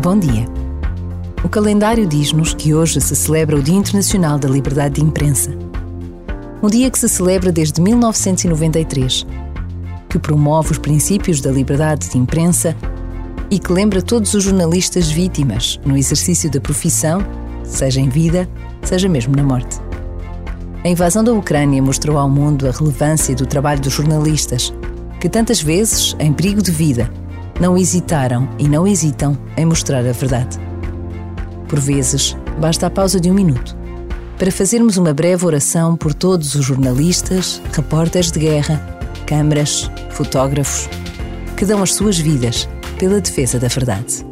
Bom dia. O calendário diz-nos que hoje se celebra o Dia Internacional da Liberdade de Imprensa. Um dia que se celebra desde 1993, que promove os princípios da liberdade de imprensa e que lembra todos os jornalistas vítimas no exercício da profissão, seja em vida, seja mesmo na morte. A invasão da Ucrânia mostrou ao mundo a relevância do trabalho dos jornalistas, que tantas vezes, em perigo de vida, não hesitaram e não hesitam em mostrar a verdade. Por vezes, basta a pausa de um minuto para fazermos uma breve oração por todos os jornalistas, repórteres de guerra, câmaras, fotógrafos, que dão as suas vidas pela defesa da verdade.